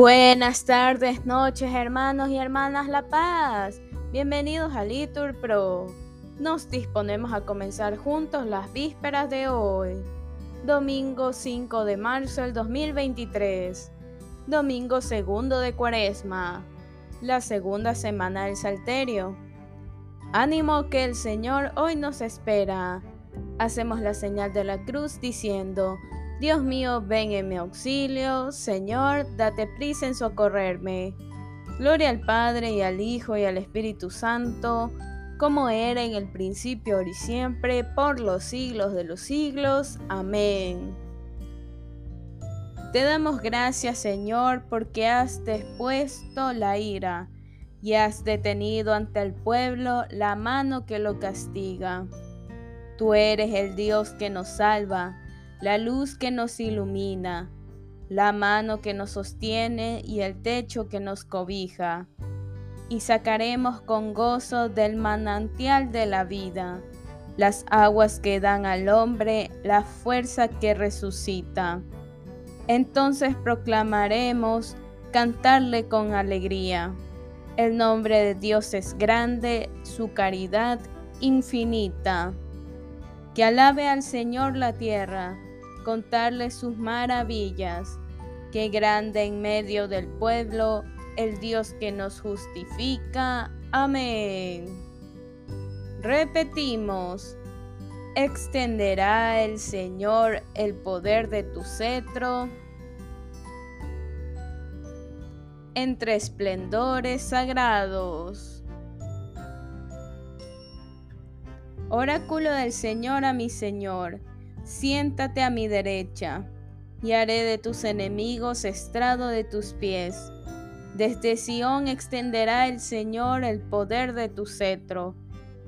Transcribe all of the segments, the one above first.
Buenas tardes, noches, hermanos y hermanas La Paz. Bienvenidos a Litur Pro. Nos disponemos a comenzar juntos las vísperas de hoy, domingo 5 de marzo del 2023, domingo segundo de Cuaresma, la segunda semana del Salterio. Ánimo que el Señor hoy nos espera. Hacemos la señal de la cruz diciendo, Dios mío, ven en mi auxilio, Señor, date prisa en socorrerme. Gloria al Padre y al Hijo y al Espíritu Santo, como era en el principio, y siempre, por los siglos de los siglos. Amén. Te damos gracias, Señor, porque has depuesto la ira y has detenido ante el pueblo la mano que lo castiga. Tú eres el Dios que nos salva la luz que nos ilumina, la mano que nos sostiene y el techo que nos cobija. Y sacaremos con gozo del manantial de la vida las aguas que dan al hombre la fuerza que resucita. Entonces proclamaremos cantarle con alegría. El nombre de Dios es grande, su caridad infinita. Que alabe al Señor la tierra contarle sus maravillas. Qué grande en medio del pueblo, el Dios que nos justifica. Amén. Repetimos, extenderá el Señor el poder de tu cetro entre esplendores sagrados. Oráculo del Señor a mi Señor siéntate a mi derecha, y haré de tus enemigos estrado de tus pies. Desde Sión extenderá el Señor el poder de tu cetro.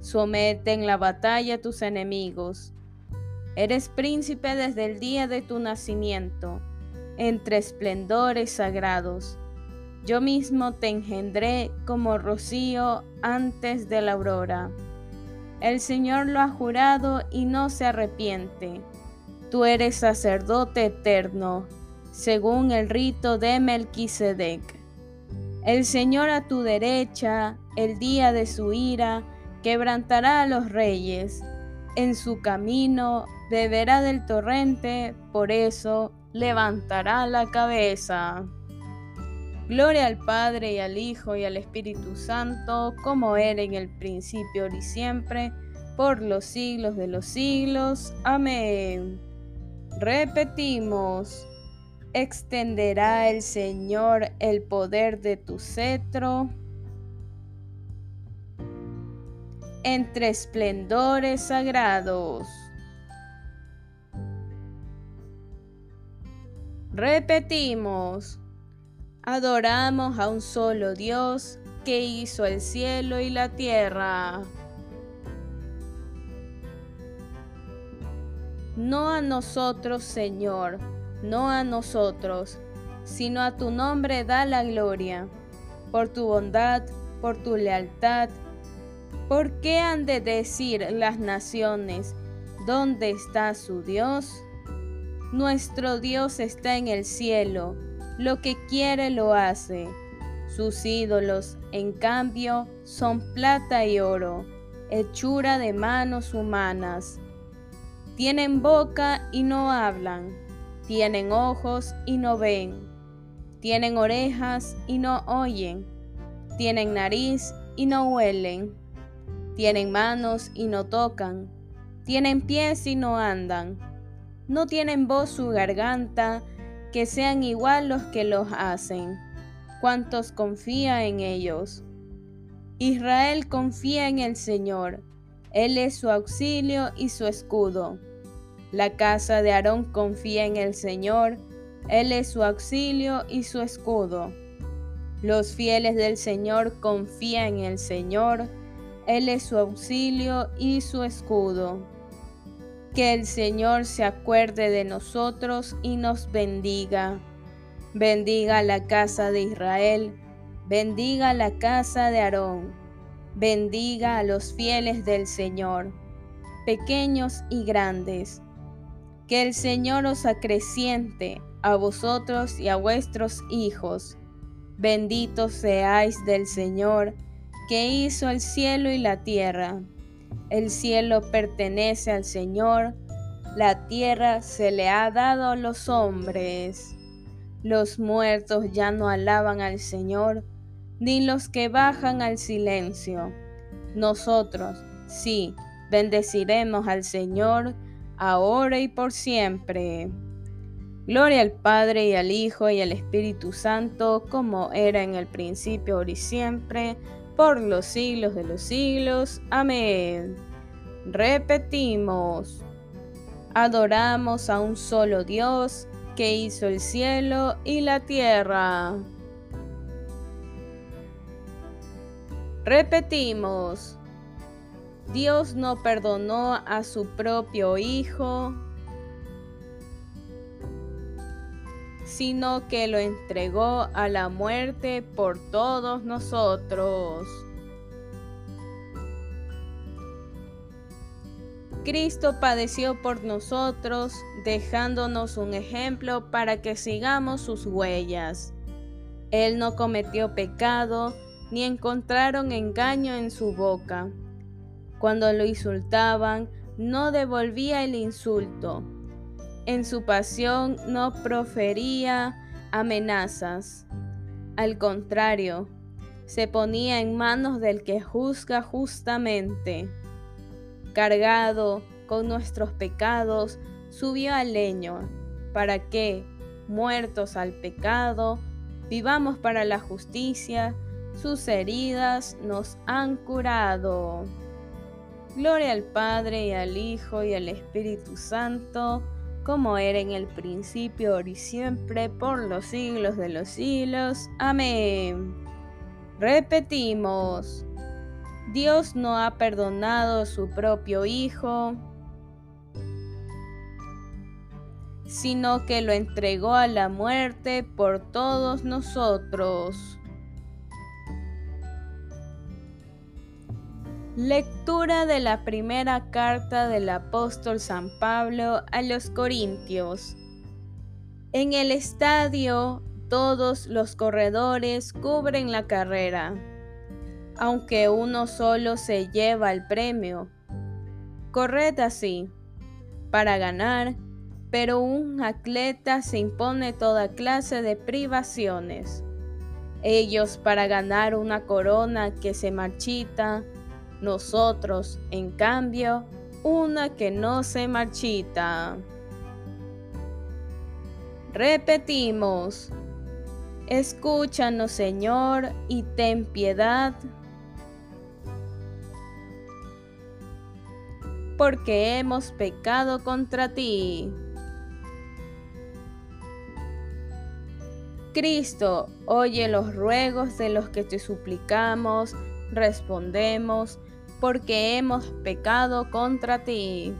Somete en la batalla a tus enemigos. Eres príncipe desde el día de tu nacimiento, entre esplendores sagrados. Yo mismo te engendré como rocío antes de la aurora. El Señor lo ha jurado y no se arrepiente. Tú eres sacerdote eterno, según el rito de Melquisedec. El Señor a tu derecha, el día de su ira, quebrantará a los reyes. En su camino beberá del torrente, por eso levantará la cabeza. Gloria al Padre y al Hijo y al Espíritu Santo, como era en el principio, y siempre, por los siglos de los siglos. Amén. Repetimos, extenderá el Señor el poder de tu cetro entre esplendores sagrados. Repetimos, Adoramos a un solo Dios que hizo el cielo y la tierra. No a nosotros, Señor, no a nosotros, sino a tu nombre da la gloria, por tu bondad, por tu lealtad. ¿Por qué han de decir las naciones, ¿dónde está su Dios? Nuestro Dios está en el cielo lo que quiere lo hace. Sus ídolos, en cambio, son plata y oro, hechura de manos humanas. Tienen boca y no hablan, tienen ojos y no ven, tienen orejas y no oyen, tienen nariz y no huelen, tienen manos y no tocan, tienen pies y no andan, no tienen voz su garganta, que sean igual los que los hacen, cuantos confía en ellos. Israel confía en el Señor, Él es su auxilio y su escudo. La casa de Aarón confía en el Señor, Él es su auxilio y su escudo. Los fieles del Señor confían en el Señor, Él es su auxilio y su escudo. Que el Señor se acuerde de nosotros y nos bendiga. Bendiga la casa de Israel, bendiga la casa de Aarón, bendiga a los fieles del Señor, pequeños y grandes. Que el Señor os acreciente a vosotros y a vuestros hijos, Benditos seáis del Señor, que hizo el cielo y la tierra. El cielo pertenece al Señor, la tierra se le ha dado a los hombres. Los muertos ya no alaban al Señor, ni los que bajan al silencio. Nosotros, sí, bendeciremos al Señor, ahora y por siempre. Gloria al Padre y al Hijo y al Espíritu Santo, como era en el principio, ahora y siempre, por los siglos de los siglos. Amén. Repetimos, adoramos a un solo Dios que hizo el cielo y la tierra. Repetimos, Dios no perdonó a su propio Hijo, sino que lo entregó a la muerte por todos nosotros. Cristo padeció por nosotros, dejándonos un ejemplo para que sigamos sus huellas. Él no cometió pecado, ni encontraron engaño en su boca. Cuando lo insultaban, no devolvía el insulto. En su pasión no profería amenazas. Al contrario, se ponía en manos del que juzga justamente. Cargado con nuestros pecados, subió al leño, para que, muertos al pecado, vivamos para la justicia, sus heridas nos han curado. Gloria al Padre y al Hijo y al Espíritu Santo, como era en el principio, ahora y siempre, por los siglos de los siglos. Amén. Repetimos, Dios no ha perdonado a su propio Hijo, sino que lo entregó a la muerte por todos nosotros. Lectura de la primera carta del apóstol San Pablo a los Corintios. En el estadio todos los corredores cubren la carrera, aunque uno solo se lleva el premio. Corred así, para ganar, pero un atleta se impone toda clase de privaciones. Ellos para ganar una corona que se marchita, nosotros, en cambio, una que no se marchita. Repetimos, escúchanos Señor y ten piedad, porque hemos pecado contra ti. Cristo, oye los ruegos de los que te suplicamos, respondemos, porque hemos pecado contra ti.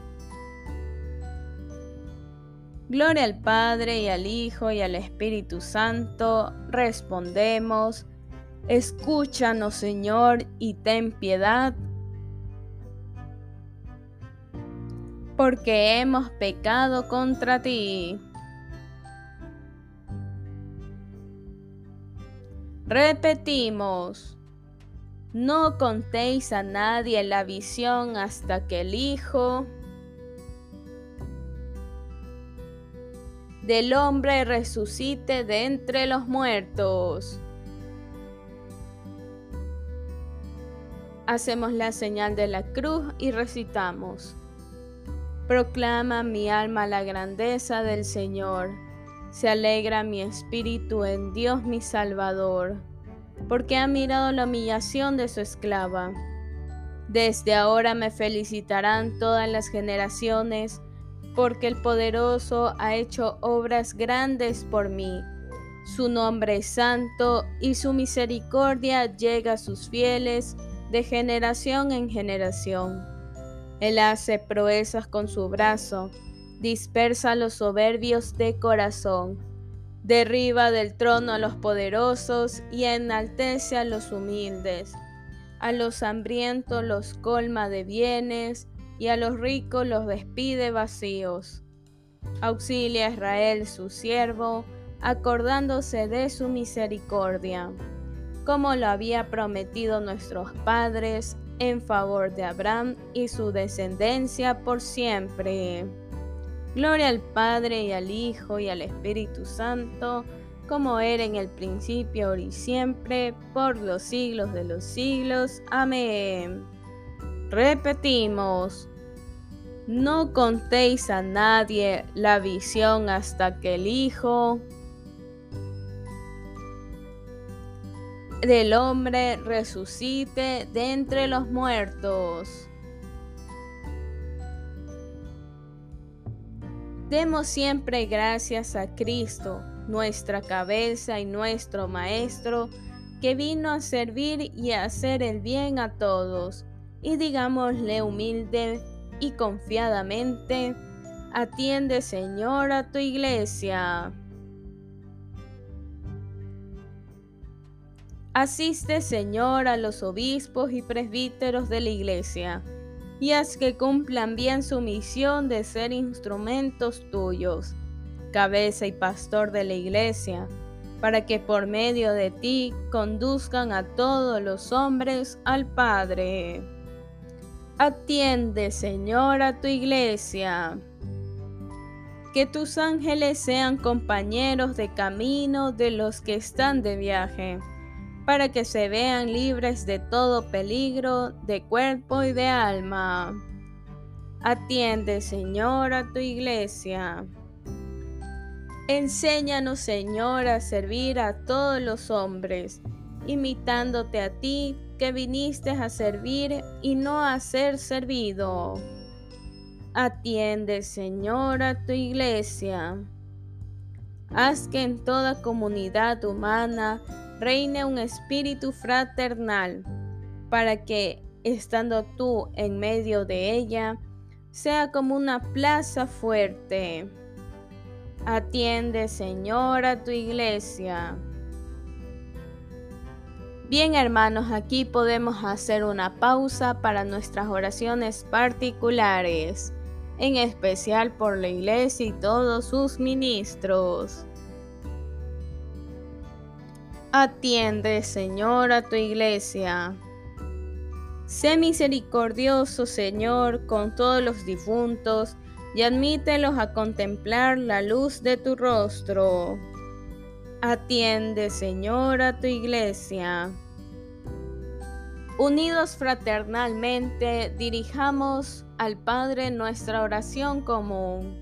Gloria al Padre y al Hijo y al Espíritu Santo, respondemos, escúchanos Señor y ten piedad, porque hemos pecado contra ti. Repetimos, no contéis a nadie la visión hasta que el Hijo del hombre resucite de entre los muertos. Hacemos la señal de la cruz y recitamos. Proclama mi alma la grandeza del Señor. Se alegra mi espíritu en Dios mi Salvador porque ha mirado la humillación de su esclava. Desde ahora me felicitarán todas las generaciones, porque el poderoso ha hecho obras grandes por mí. Su nombre es santo y su misericordia llega a sus fieles de generación en generación. Él hace proezas con su brazo, dispersa a los soberbios de corazón Derriba del trono a los poderosos y enaltece a los humildes. A los hambrientos los colma de bienes y a los ricos los despide vacíos. Auxilia a Israel su siervo, acordándose de su misericordia, como lo había prometido nuestros padres en favor de Abraham y su descendencia por siempre. Gloria al Padre y al Hijo y al Espíritu Santo, como era en el principio, ahora y siempre, por los siglos de los siglos. Amén. Repetimos, no contéis a nadie la visión hasta que el Hijo del hombre resucite de entre los muertos. Demos siempre gracias a Cristo, nuestra cabeza y nuestro Maestro, que vino a servir y a hacer el bien a todos. Y digámosle humilde y confiadamente, atiende Señor a tu iglesia. Asiste Señor a los obispos y presbíteros de la iglesia y haz que cumplan bien su misión de ser instrumentos tuyos, cabeza y pastor de la iglesia, para que por medio de ti conduzcan a todos los hombres al Padre. Atiende, Señor, a tu iglesia. Que tus ángeles sean compañeros de camino de los que están de viaje para que se vean libres de todo peligro de cuerpo y de alma. Atiende, Señor, a tu iglesia. Enséñanos, Señor, a servir a todos los hombres, imitándote a ti que viniste a servir y no a ser servido. Atiende, Señor, a tu iglesia. Haz que en toda comunidad humana reine un espíritu fraternal, para que, estando tú en medio de ella, sea como una plaza fuerte. Atiende, Señor, a tu iglesia. Bien, hermanos, aquí podemos hacer una pausa para nuestras oraciones particulares, en especial por la iglesia y todos sus ministros. Atiende, Señor, a tu iglesia. Sé misericordioso, Señor, con todos los difuntos y admítelos a contemplar la luz de tu rostro. Atiende, Señor, a tu iglesia. Unidos fraternalmente, dirijamos al Padre nuestra oración común.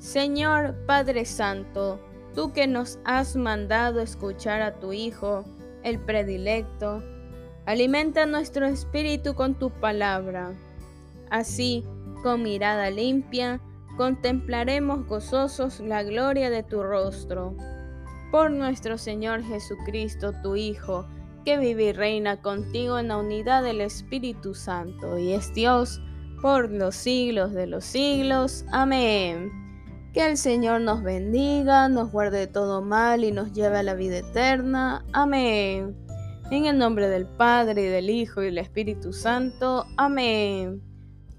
Señor Padre Santo, tú que nos has mandado escuchar a tu Hijo, el predilecto, alimenta nuestro espíritu con tu palabra. Así, con mirada limpia, contemplaremos gozosos la gloria de tu rostro. Por nuestro Señor Jesucristo, tu Hijo, que vive y reina contigo en la unidad del Espíritu Santo, y es Dios por los siglos de los siglos. Amén. Que el Señor nos bendiga, nos guarde de todo mal y nos lleve a la vida eterna. Amén. En el nombre del Padre, y del Hijo, y del Espíritu Santo. Amén.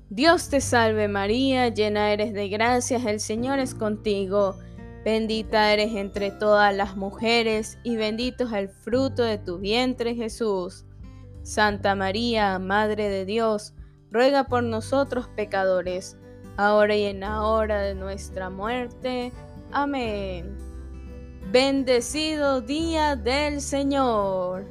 Dios te salve María, llena eres de gracias, el Señor es contigo. Bendita eres entre todas las mujeres, y bendito es el fruto de tu vientre Jesús. Santa María, Madre de Dios, ruega por nosotros pecadores ahora y en la hora de nuestra muerte. Amén. Bendecido día del Señor.